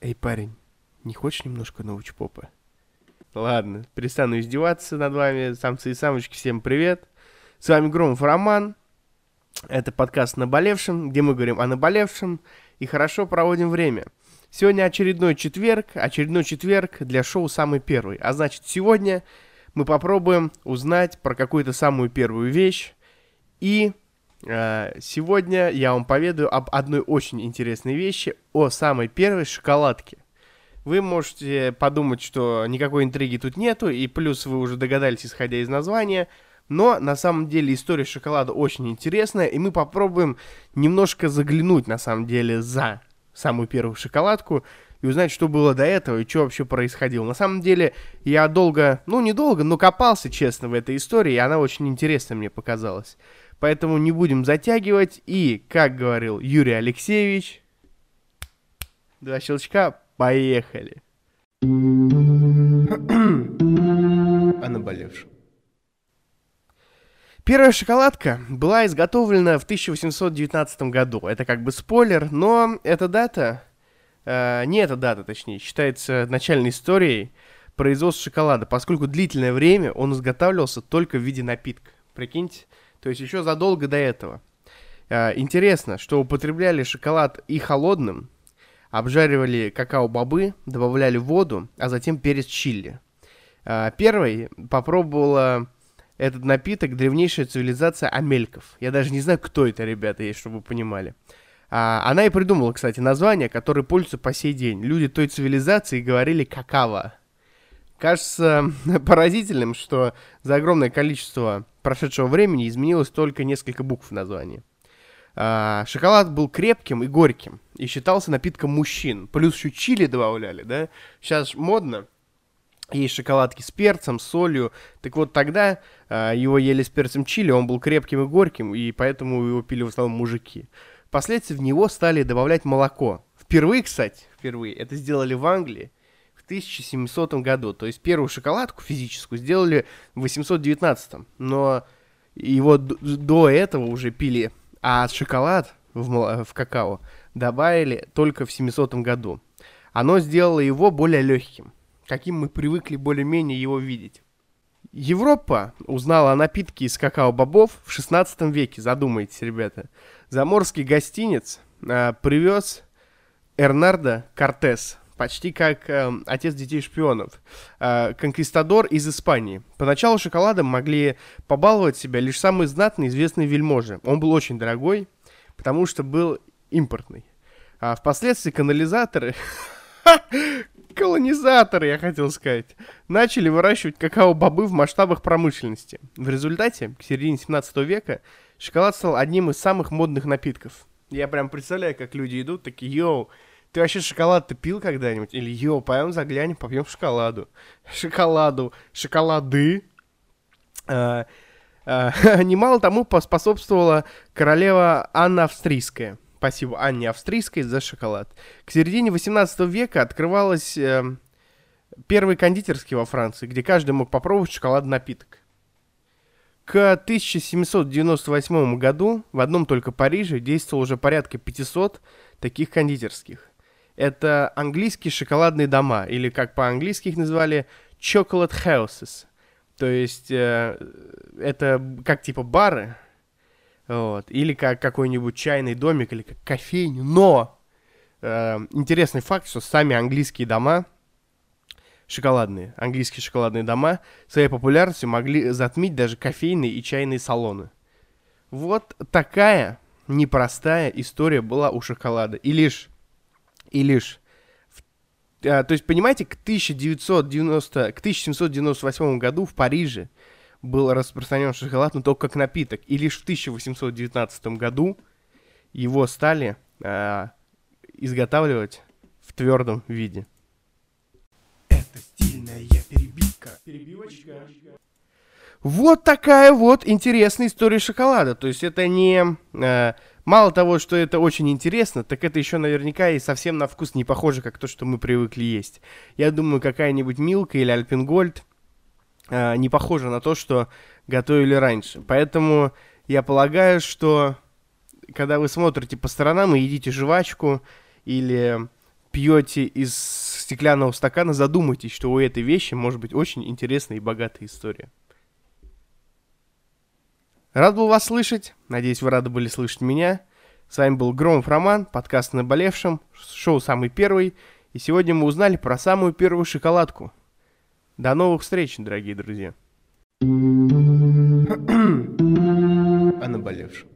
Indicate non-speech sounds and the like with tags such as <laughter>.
Эй, парень, не хочешь немножко научпопа? Ладно, перестану издеваться над вами, самцы и самочки, всем привет. С вами Громов Роман. Это подкаст «Наболевшим», где мы говорим о наболевшем и хорошо проводим время. Сегодня очередной четверг, очередной четверг для шоу «Самый первый». А значит, сегодня мы попробуем узнать про какую-то самую первую вещь. И сегодня я вам поведаю об одной очень интересной вещи, о самой первой шоколадке. Вы можете подумать, что никакой интриги тут нету, и плюс вы уже догадались, исходя из названия, но на самом деле история шоколада очень интересная, и мы попробуем немножко заглянуть на самом деле за самую первую шоколадку и узнать, что было до этого и что вообще происходило. На самом деле я долго, ну не долго, но копался, честно, в этой истории, и она очень интересная мне показалась. Поэтому не будем затягивать, и, как говорил Юрий Алексеевич, два щелчка, поехали. О наболевшем. Первая шоколадка была изготовлена в 1819 году. Это как бы спойлер, но эта дата, э, не эта дата, точнее, считается начальной историей производства шоколада, поскольку длительное время он изготавливался только в виде напитка. Прикиньте, то есть еще задолго до этого. Э, интересно, что употребляли шоколад и холодным, обжаривали какао-бобы, добавляли воду, а затем перец чили. Э, первой попробовала этот напиток древнейшая цивилизация амельков. Я даже не знаю, кто это, ребята, есть, чтобы вы понимали. А, она и придумала, кстати, название, которое пользуется по сей день. Люди той цивилизации говорили какао. Кажется <laughs> поразительным, что за огромное количество прошедшего времени изменилось только несколько букв в названии. А, шоколад был крепким и горьким и считался напитком мужчин. Плюс еще чили добавляли, да? Сейчас модно есть шоколадки с перцем, с солью. Так вот, тогда э, его ели с перцем чили, он был крепким и горьким, и поэтому его пили в основном мужики. Впоследствии в него стали добавлять молоко. Впервые, кстати, впервые, это сделали в Англии 1700 году. То есть первую шоколадку физическую сделали в 819. Но его до этого уже пили, а шоколад в, в какао добавили только в 700 году. Оно сделало его более легким каким мы привыкли более-менее его видеть. Европа узнала о напитке из какао-бобов в 16 веке, задумайтесь, ребята. Заморский гостинец э, привез Эрнардо Кортес, почти как э, отец детей шпионов, э, конкистадор из Испании. Поначалу шоколадом могли побаловать себя лишь самые знатные известные вельможи. Он был очень дорогой, потому что был импортный. А впоследствии канализаторы <laughs> колонизаторы, я хотел сказать, начали выращивать какао-бобы в масштабах промышленности. В результате, к середине 17 века, шоколад стал одним из самых модных напитков. Я прям представляю, как люди идут, такие, йоу, ты вообще шоколад ты пил когда-нибудь? Или, йоу, пойдем заглянем, попьем шоколаду. Шоколаду, шоколады. А, а, <laughs> немало тому поспособствовала королева Анна Австрийская – Спасибо Анне Австрийской за шоколад. К середине 18 века открывалась э, первый кондитерский во Франции, где каждый мог попробовать шоколадный напиток. К 1798 году в одном только Париже действовало уже порядка 500 таких кондитерских. Это английские шоколадные дома, или как по-английски их назвали, chocolate houses. То есть э, это как типа бары, вот. Или как какой-нибудь чайный домик, или как кофейню. Но э, интересный факт, что сами английские дома, шоколадные, английские шоколадные дома, своей популярностью могли затмить даже кофейные и чайные салоны. Вот такая непростая история была у шоколада. И лишь, и лишь а, то есть, понимаете, к 1990, к 1798 году в Париже был распространен шоколад, но только как напиток. И лишь в 1819 году его стали э, изготавливать в твердом виде. Это стильная перебивка. Перебивочка. Вот такая вот интересная история шоколада. То есть это не... Э, мало того, что это очень интересно, так это еще наверняка и совсем на вкус не похоже, как то, что мы привыкли есть. Я думаю, какая-нибудь Милка или Альпенгольд э, не похоже на то, что готовили раньше. Поэтому я полагаю, что когда вы смотрите по сторонам и едите жвачку или пьете из стеклянного стакана, задумайтесь, что у этой вещи может быть очень интересная и богатая история. Рад был вас слышать. Надеюсь, вы рады были слышать меня. С вами был Громов Роман, подкаст о наболевшем, шоу «Самый первый». И сегодня мы узнали про самую первую шоколадку. До новых встреч, дорогие друзья. <clears throat> о наболевшем.